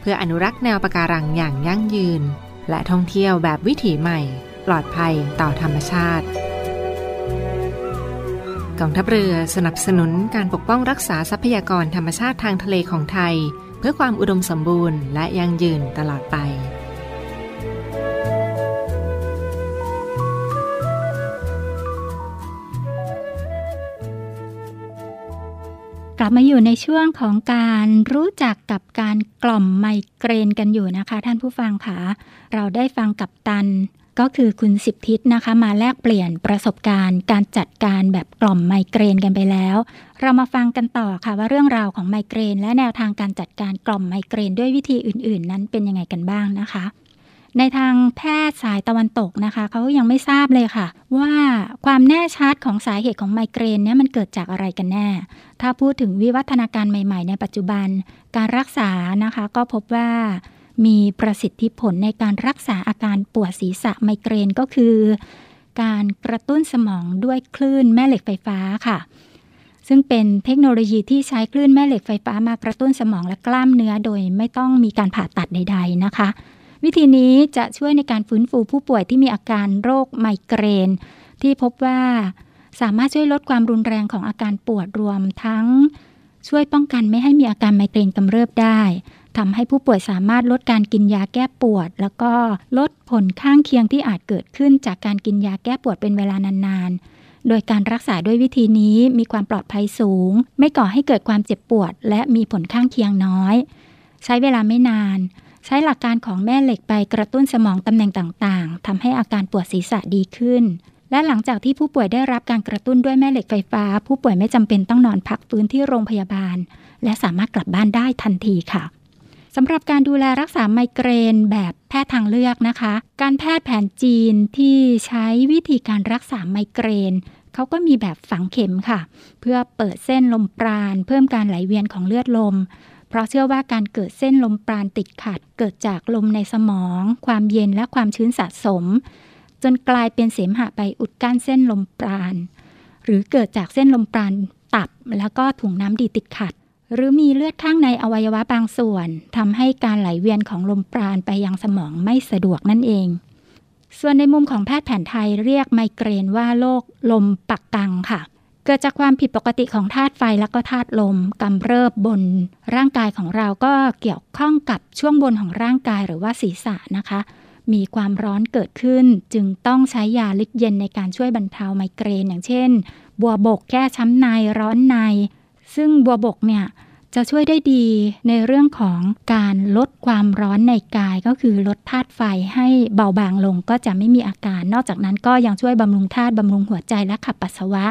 เพื่ออนุรักษ์แนวปะการังอย่างยั่งยืน และท่องเที่ยวแบบวิถีใหม่ ปลอดภัยต่อธรรมชาติกองทัพเรือสนับสนุนการปกป้องรักษาทรัพยากรธรรมชาติทางทะเลของไทย เพื่อความอุดมสมบูรณ์และยั่งยืนตลอดไป ลับมาอยู่ในช่วงของการรู้จักกับการกล่อมไมเกรนกันอยู่นะคะ ท่านผู้ฟังค่ะเราได้ฟังกับตันก็คือคุณสิบทิศนะคะ มาแลกเปลี่ยนประสบการณ์ การจัดการแบบกล่อมไมเกรนกันไปแล้ว เรามาฟังกันต่อค่ะว่าเรื่องราวของไมเกรน และแนวทางการจัดการกล่อมไมเกรนด้วยวิธีอื่น ๆ นั้นเป็นยังไงกันบ้างนะคะ ในทางแพทย์สายตะวันตกนะคะเขายังไม่ทราบเลยค่ะ ว่าความแน่ชัดของสาเหตุของไมเกรนเนี่ยมันเกิดจากอะไรกันแน่ ถ้าพูดถึงวิวัฒนาการใหม่ ๆ ในปัจจุบัน การรักษานะคะก็พบว่ามีประสิทธิผลในการรักษาอาการปวดศีรษะไมเกรนก็คือ การกระตุ้นสมองด้วยคลื่นแม่เหล็กไฟฟ้าค่ะ ซึ่งเป็นเทคโนโลยีที่ใช้คลื่นแม่เหล็กไฟฟ้ามากระตุ้นสมองและกล้ามเนื้อโดยไม่ต้องมีการผ่าตัดใด ๆนะคะ วิธีนี้จะช่วยในการฟื้นฟูผู้ป่วยที่มีอาการโรคไมเกรน ที่พบว่าสามารถช่วยลดความรุนแรงของอาการปวดรวมทั้ง ช่วยป้องกันไม่ให้มีอาการไมเกรนกำเริบได้ทำให้ผู้ป่วยสามารถลดการกินยาแก้ปวด แล้วก็ลดผลข้างเคียงที่อาจเกิดขึ้นจากการกินยาแก้ปวดเป็นเวลานานๆ โดยการรักษาด้วยวิธีนี้มีความปลอดภัยสูง ไม่ก่อให้เกิดความเจ็บปวด และมีผลข้างเคียงน้อย ใช้เวลาไม่นาน ใช้หลักการของแม่เหล็กไปกระตุ้นสมองตำแหน่งต่างๆทำให้อาการปวดศีรษะดีขึ้น และหลังจากที่ผู้ป่วยได้รับการกระตุ้นด้วยแม่เหล็กไฟฟ้า ผู้ป่วยไม่จำเป็นต้องนอนพักฟื้นที่โรงพยาบาล และสามารถกลับบ้านได้ทันทีค่ะสำหรับการดูแลรักษาไมเกรนแบบแพทย์ทางเลือกนะคะ การแพทย์แผนจีนที่ใช้วิธีการรักษาไมเกรนเขาก็มีแบบฝังเข็มค่ะ เพื่อเปิดเส้นลมปราณ เพิ่มการไหลเวียนของเลือดลม เพราะเชื่อว่าการเกิดเส้นลมปราณติดขัด เกิดจากลมในสมอง ความเย็นและความชื้นสะสม จนกลายเป็นเสมหะไปอุดกั้นเส้นลมปราณ หรือเกิดจากเส้นลมปราณตับ แล้วก็ถุงน้ำดีติดขัด หรือมีเลือดข้างในอวัยวะบางส่วนทำให้การไหลเวียนของลมปราณไปยังสมองไม่สะดวกนั่นเองส่วนในมุมของแพทย์แผนไทยเรียกไมเกรนว่าโรคลมปักกังค่ะ เกิดจากความผิดปกติของธาตุไฟและก็ธาตุลมกำเริบบนร่างกายของเราก็เกี่ยวข้องกับช่วงบนของร่างกายหรือว่าศีรษะนะคะ มีความร้อนเกิดขึ้น จึงต้องใช้ยาลิดเย็นในการช่วยบรรเทาไมเกรนอย่างเช่น บัวบกแก้ช้ำในร้อนใน ซึ่งบัวบกเนี่ยจะช่วยได้ดีในเรื่องของการลดความร้อนในกายก็คือลดธาตุไฟให้เบาบางลงก็จะไม่มีอาการ นอกจากนั้นก็ยังช่วยบำรุงธาตุบำรุงหัวใจและขับปัสสาวะ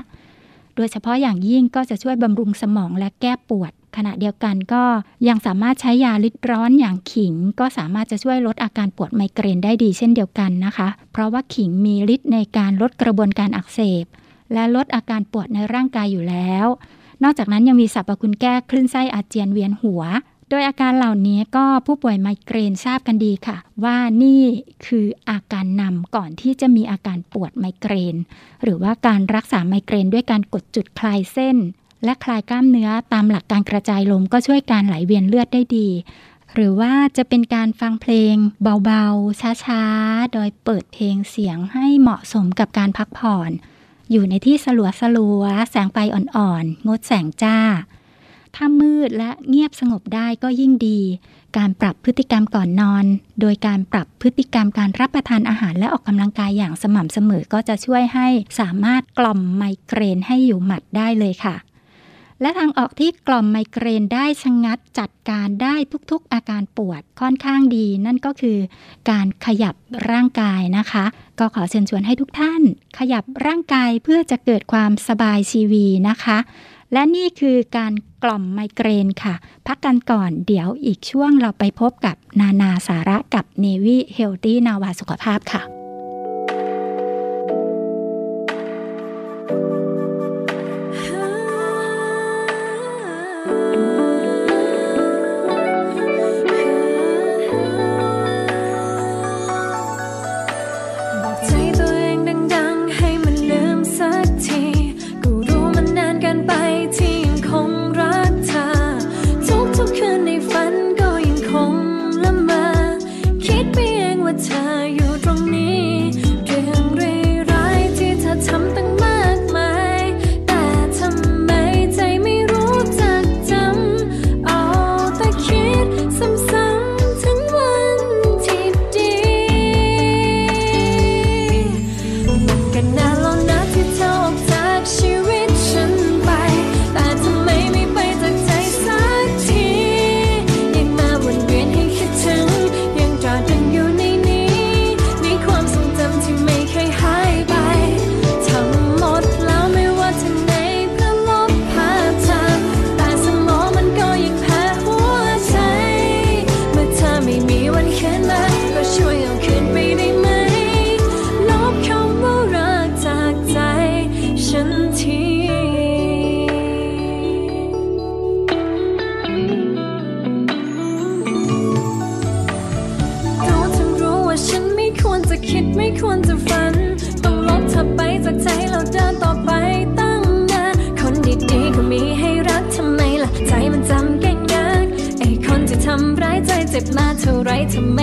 โดยเฉพาะอย่างยิ่งก็จะช่วยบำรุงสมองและแก้ปวด ขณะเดียวกันก็ยังสามารถใช้ยาลิดร้อนอย่างขิง ก็สามารถจะช่วยลดอาการปวดไมเกรนได้ดีเช่นเดียวกันนะคะ เพราะว่าขิงมีฤทธิ์ในการลดกระบวนการอักเสบ และลดอาการปวดในร่างกายอยู่แล้ว นอกจากนั้นยังมีสรรพคุณแก้คลื่นไส้อาเจียนเวียนหัว ดยอาการเหล่านี้ก็ผู้ป่วยไมเกรนทราบกันดีค่ะ ว่านี่คืออาการนำก่อนที่จะมีอาการปวดไมเกรน หรือว่าการรักษาไมเกรนด้วยการกดจุดคลายเส้น และคลายกล้ามเนื้อตามหลักการกระจายลมก็ช่วยการไหลเวียนเลือดได้ดี หรือว่าจะเป็นการฟังเพลงเบาๆ ช้าๆ โดยเปิดเพลงเสียงให้เหมาะสมกับการพักผ่อน อยู่ในที่สลัวสลัวๆแสงไฟอ่อนๆงดแสงจ้า ถ้ามืดและเงียบสงบได้ก็ยิ่งดี การปรับพฤติกรรมก่อนนอน โดยการปรับพฤติกรรมการรับประทานอาหารและออกกำลังกายอย่างสม่ำเสมอก็จะช่วยให้สามารถกล่อมไมเกรนให้อยู่หมัดได้เลยค่ะ และทางออกที่กล่อมไมเกรนได้ชะงงัดจัดการได้ทุกๆอาการปวดค่อนข้างดี นั่นก็คือการขยับร่างกายนะคะ ก็ขอเชิญชวนให้ทุกท่าน ขยับร่างกายเพื่อจะเกิดความสบายชีวีนะคะและนี่คือการ กล่อมไมเกรนค่ะ พักกันก่อนเดี๋ยวอีกช่วงเราไปพบกับนานาสาระกับ Navy Healthy นาวาสุขภาพค่ะ มา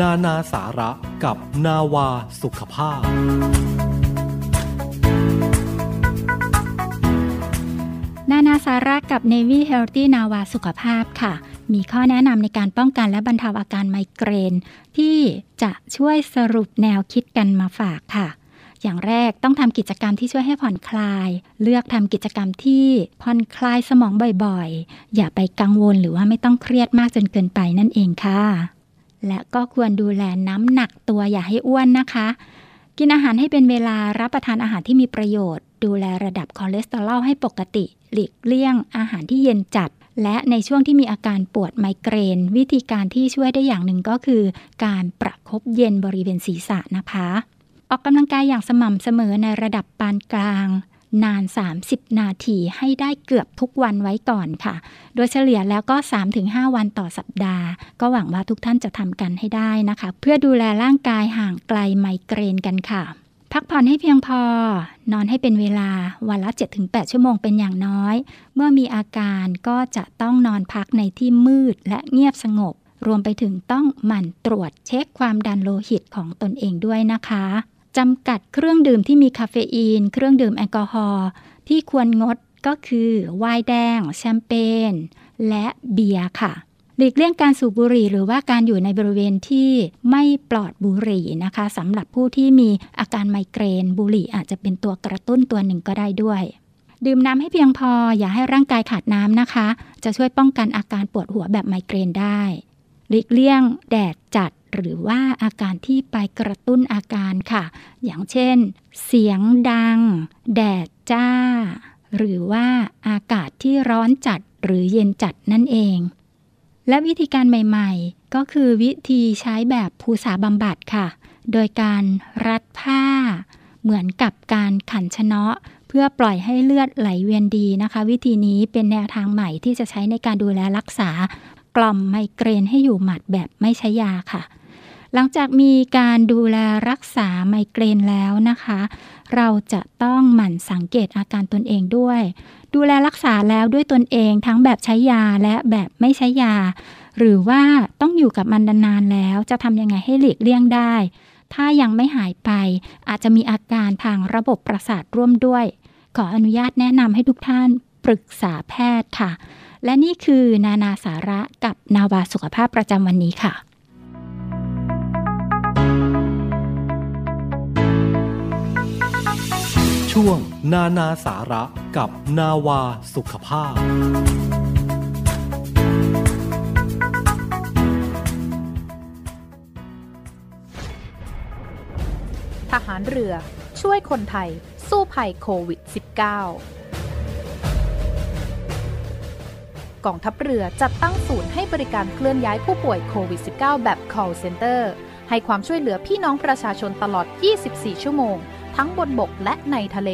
นานาสาระกับนาวาสุขภาพ นานาสาระกับ Navy Healthy Nava สุขภาพค่ะ มีข้อแนะนำในการป้องกันและบรรเทาอาการไมเกรน ที่จะช่วยสรุปแนวคิดกันมาฝากค่ะอย่างแรกต้องทำกิจกรรมที่ช่วยให้ผ่อนคลาย เลือกทำกิจกรรมที่ผ่อนคลายสมองบ่อยๆ อย่าไปกังวลหรือว่าไม่ต้องเครียดมากจนเกินไปนั่นเองค่ะ และก็ควรดูแลน้ำหนักตัวอย่าให้อ้วนนะคะ กินอาหารให้เป็นเวลารับประทานอาหารที่มีประโยชน์ ดูแลระดับคอเลสเตอรอลให้ปกติ หลีกเลี่ยง อาหารที่เย็นจัด และในช่วงที่มีอาการปวดไมเกรน วิธีการที่ช่วยได้อย่างหนึ่งก็คือ การประคบเย็นบริเวณศีรษะนะคะ ออกกำลังกายอย่างสม่ำเสมอในระดับปานกลาง นาน 30 นาทีให้ได้เกือบทุกวันไว้ก่อนค่ะ โดยเฉลี่ยแล้วก็ 3-5 วันต่อสัปดาห์ ก็หวังว่าทุกท่านจะทำกันให้ได้นะคะ เพื่อดูแลร่างกายห่างไกลไมเกรนกันค่ะ พักผ่อนให้เพียงพอ นอนให้เป็นเวลาวันละ 7-8 ชั่วโมงเป็นอย่างน้อย เมื่อมีอาการก็จะต้องนอนพักในที่มืดและเงียบสงบ รวมไปถึงต้องหมั่นตรวจเช็คความดันโลหิตของตนเองด้วยนะคะ จำกัดเครื่องดื่มที่มีคาเฟอีน เครื่องดื่มแอลกอฮอล์ที่ควรงดก็คือไวน์แดง แชมเปญและเบียร์ค่ะหลีกเลี่ยงการสูบบุหรี่หรือว่าการอยู่ในบริเวณที่ไม่ปลอดบุหรี่นะคะสำหรับผู้ที่มีอาการไมเกรนบุหรี่อาจจะเป็นตัวกระตุ้นตัวหนึ่งก็ได้ด้วย ดื่มน้ำให้เพียงพออย่าให้ร่างกายขาดน้ำนะคะ จะช่วยป้องกันอาการปวดหัวแบบไมเกรนได้ หลีกเลี่ยงแดดจัด หรือว่าอาการที่ไปกระตุ้นอาการค่ะ อย่างเช่น เสียงดัง แดดจ้า หรือว่าอากาศที่ร้อนจัดหรือเย็นจัดนั่นเอง และวิธีการใหม่ๆ ก็คือวิธีใช้แบบภูษาบำบัดค่ะ โดยการรัดผ้า เหมือนกับการขันชนะเพื่อปล่อยให้เลือดไหลเวียนดีนะคะ วิธีนี้เป็นแนวทางใหม่ที่จะใช้ในการดูแลรักษากล่อมไมเกรนให้อยู่หมัดแบบไม่ใช้ยาค่ะ หลังจากมีการดูแลรักษาไมเกรนแล้วนะคะ เราจะต้องหมั่นสังเกตอาการตนเองด้วย ดูแลรักษาแล้วด้วยตนเองทั้งแบบใช้ยาและแบบไม่ใช้ยา หรือว่าต้องอยู่กับมันนานๆแล้วจะทำยังไงให้หลีกเลี่ยงได้ ถ้ายังไม่หายไป อาจจะมีอาการทางระบบประสาทร่วมด้วย ขออนุญาตแนะนำให้ทุกท่านปรึกษาแพทย์ค่ะ และนี่คือนานาสาระกับนาวาสุขภาพประจำวันนี้ค่ะ ช่วง นานาสาระกับนาวาสุขภาพ ทหารเรือช่วยคนไทย สู้ภัยโควิด -19 กองทัพเรือจัดตั้งศูนย์ให้บริการเคลื่อนย้ายผู้ป่วยโควิด -19 แบบ call center ให้ความช่วยเหลือพี่น้องประชาชนตลอด 24 ชั่วโมง ทั้งบนบกและในทะเล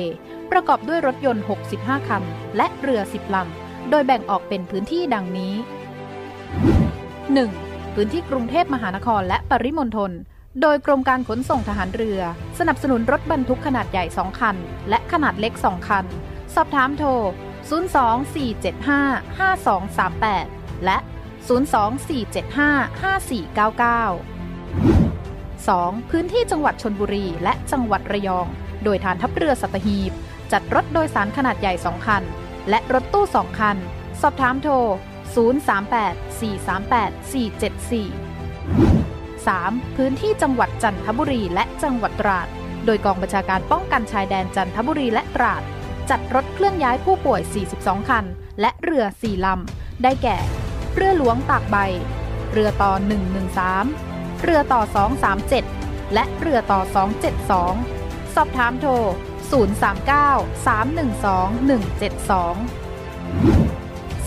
ประกอบด้วยรถยนต์ 65 คัน และเรือ 10 ลำ โดยแบ่งออกเป็นพื้นที่ดังนี้ 1. พื้นที่กรุงเทพมหานครและปริมณฑล โดยกรมการขนส่งทหารเรือ สนับสนุนรถบรรทุกขนาดใหญ่ 2 คัน และขนาดเล็ก 2 คัน สอบถามโทร 024755238 และ 024755499 2. พื้นที่จังหวัดชนบุรี และจังหวัดระยอง โดยฐานทัพเรือสัตหีบ จัดรถโดยสารขนาดใหญ่ 2 คัน และรถตู้ 2 คัน สอบถามโทร 038-438-474 3. พื้นที่จังหวัดจันทบุรีและจังหวัดตราด โดยกองบัญชาการป้องกันชายแดนจันทบุรีและตราด จัดรถเคลื่อนย้ายผู้ป่วย 42 คัน และเรือ 4 ลำ ได้แก่ เรือหลวงตากใบ เรือต่อ 113 เรือต่อ 237 และเรือต่อ 272 สอบถามโทร 039-312-172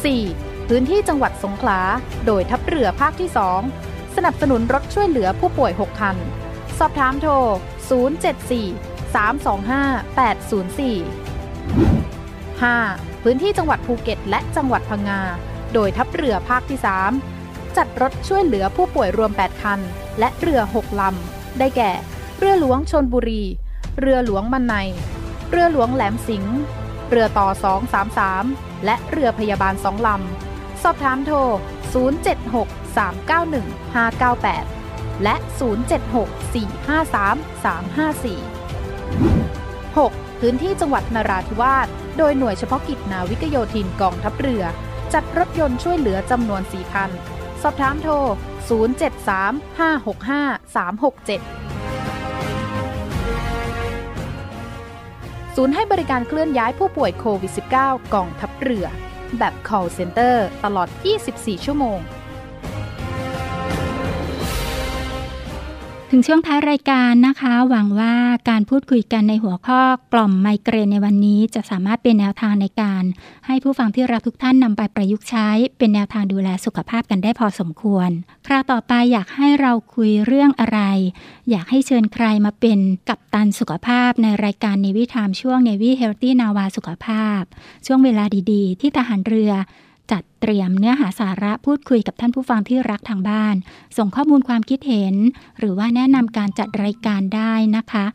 4. พื้นที่จังหวัดสงขลา โดยทัพเรือภาคที่ 2 สนับสนุนรถช่วยเหลือผู้ป่วย 6 คัน สอบถามโทร 074-325-804 5. พื้นที่จังหวัดภูเก็ตและจังหวัดพังงา โดยทัพเรือภาคที่ 3 จัดรถช่วยเหลือผู้ป่วยรวม 8 คัน และเรือ 6 ลำ ได้แก่ เรือหลวงชนบุรี เรือหลวงมันใน เรือหลวงแหลมสิงห์ เรือต่อ 233 และเรือพยาบาล2ลำ สอบถามโทร 076-391-598 และ 076-453-354 6. พื้นที่จังหวัดนราธิวาส โดยหน่วยเฉพาะกิจนาวิกโยธินกองทัพเรือ จัดรถยนต์ช่วยเหลือจำนวน 4 คัน สอบถามโทร 073-565-367ศูนย์ให้บริการเคลื่อนย้ายผู้ป่วยโควิด -19 กองทับเรือ แบบ call center ตลอด 24 ชั่วโมง ถึงช่วงท้ายรายการนะคะ หวังว่าการพูดคุยกันในหัวข้อกล่อมไมเกรนในวันนี้ จะสามารถเป็นแนวทางในการ ให้ผู้ฟังที่รักทุกท่านนำไปประยุกต์ใช้ เป็นแนวทางดูแลสุขภาพกันได้พอสมควร คราวต่อไปอยากให้เราคุยเรื่องอะไร อยากให้เชิญใครมาเป็นกัปตันสุขภาพในรายการในวิถามช่วงในวิเฮลตี้นาวาสุขภาพ ช่วงเวลาดีๆ ที่ทหารเรือ จัดเตรียมเนื้อหาสาระพูดคุยกับท่านผู้ฟังที่รักทางบ้าน ส่งข้อมูลความคิดเห็น หรือว่าแนะนำการจัดรายการได้นะคะ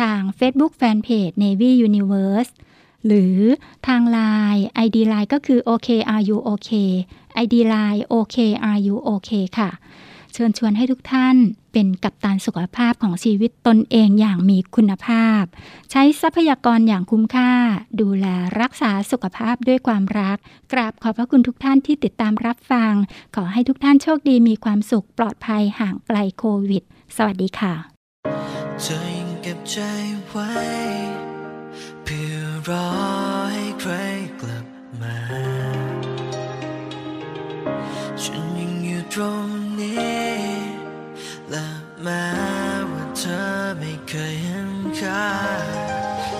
ทาง Facebook Fanpage Navy Universe หรือทาง Line ID Line ก็คือ OKRU OK ID Line OKRU OK ค่ะ เชิญชวนให้ทุกท่านเป็นกัปตันสุขภาพของชีวิตตนเองอย่างมีคุณภาพ ใช้ทรัพยากรอย่างคุ้มค่า ดูแลรักษาสุขภาพด้วยความรัก กราบขอบพระคุณทุกท่านที่ติดตามรับฟัง ขอให้ทุกท่านโชคดีมีความสุขปลอดภัยห่างไกลโควิด สวัสดีค่ะเธอยังเก็บใจไว้ เพื่อรอให้ใครกลับมา ฉันยังอยู่ตรงา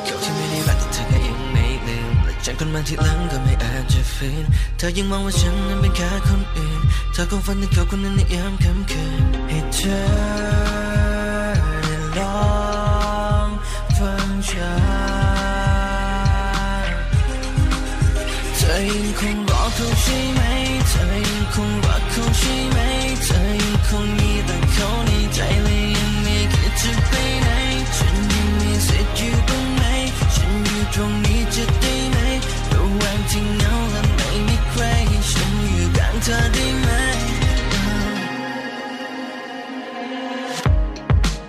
เขาที่ไม่ได้รักแต่เธอก็ยังไม่ลืมและฉันคนมาที่หลังก็ไม่อาจจะฝืนเธอยังมองว่าฉันนั้นเป็นแค่คนอื่นเธอคงฝันถึงเขาคนนั้นในยามค่ำคืนให้เธอได้ลองฟังฉันเธอยังคงรอเขาใช่ไหมเธอยังคงรักเขาใช่ไหมเธอยังคงมีแต่เขาในใจและยังไม่คิดจะไป สิทธิ์อยู่ตรงไหน ฉันอยู่ตรงนี้จะได้ไหมระหว่างที่เหงาและไม่มีใคร ฉันอยู่ข้างเธอได้ไหม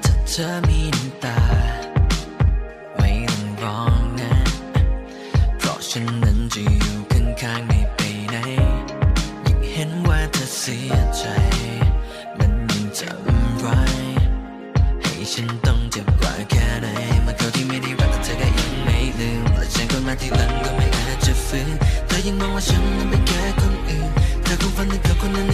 ถ้าเธอมีน้ำตา ไม่ต้องร้องนะ เพราะฉันนั้นจะอยู่ข้างๆไม่ไปไหนยิ่งเห็นว่าเธอเสีย และฉันคนมาที่หลังก็ไม่อาจจะฝืนเธอยังมองว่าฉันนั้นเป็นแค่คนอื่นเธอคงฝันถึงเขาคนนั้นใ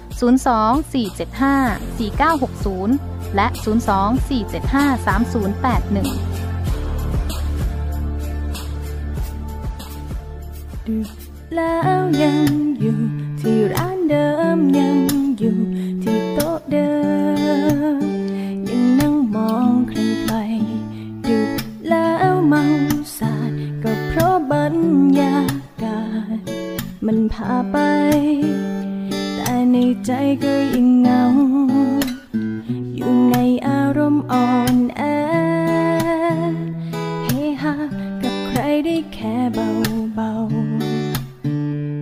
024754960 และ 024753081ดึกแล้วยังอยู่ ที่ร้านเดิมยังอยู่ ที่โต๊ะเดิม ยังนั่งมองใครใครดึกแล้วเมาสาดก็เพราะบรรยากาศมันพาไป ในใจก็ยังเหงา อยู่ในอารมณ์อ่อนแอเฮฮากับใครได้แค่เบาเบา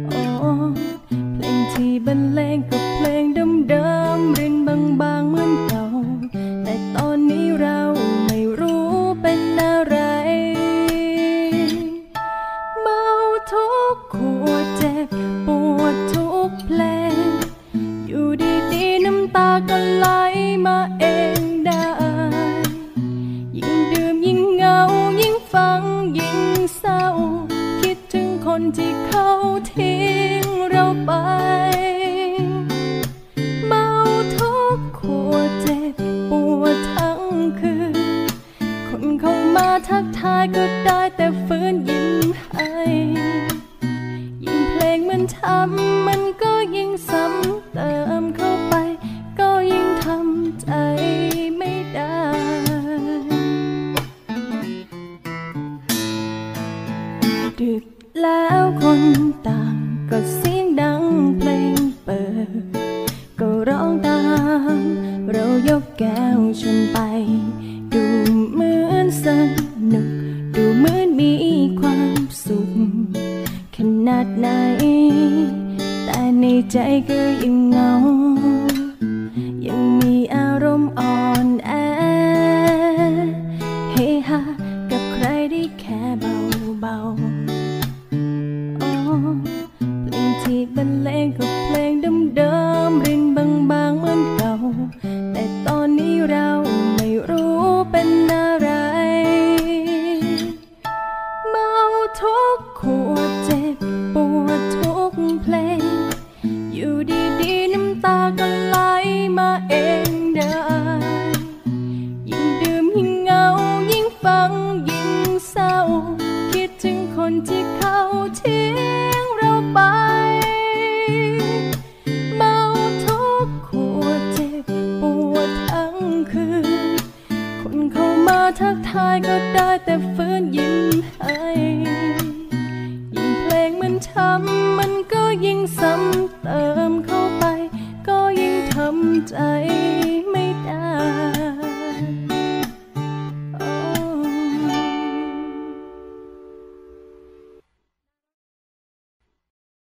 โอ้เพลงที่บรรเลงก็ มาเองได้ ยิ่งดื่มยิ่งเหงา ยิ่งฟังยิ่งเศร้า คิดถึงคนที่เขาทิ้งเราไป เมาทุกขวดเจ็บปวดทั้งคืน คนเข้ามาทักทายก็ได้แต่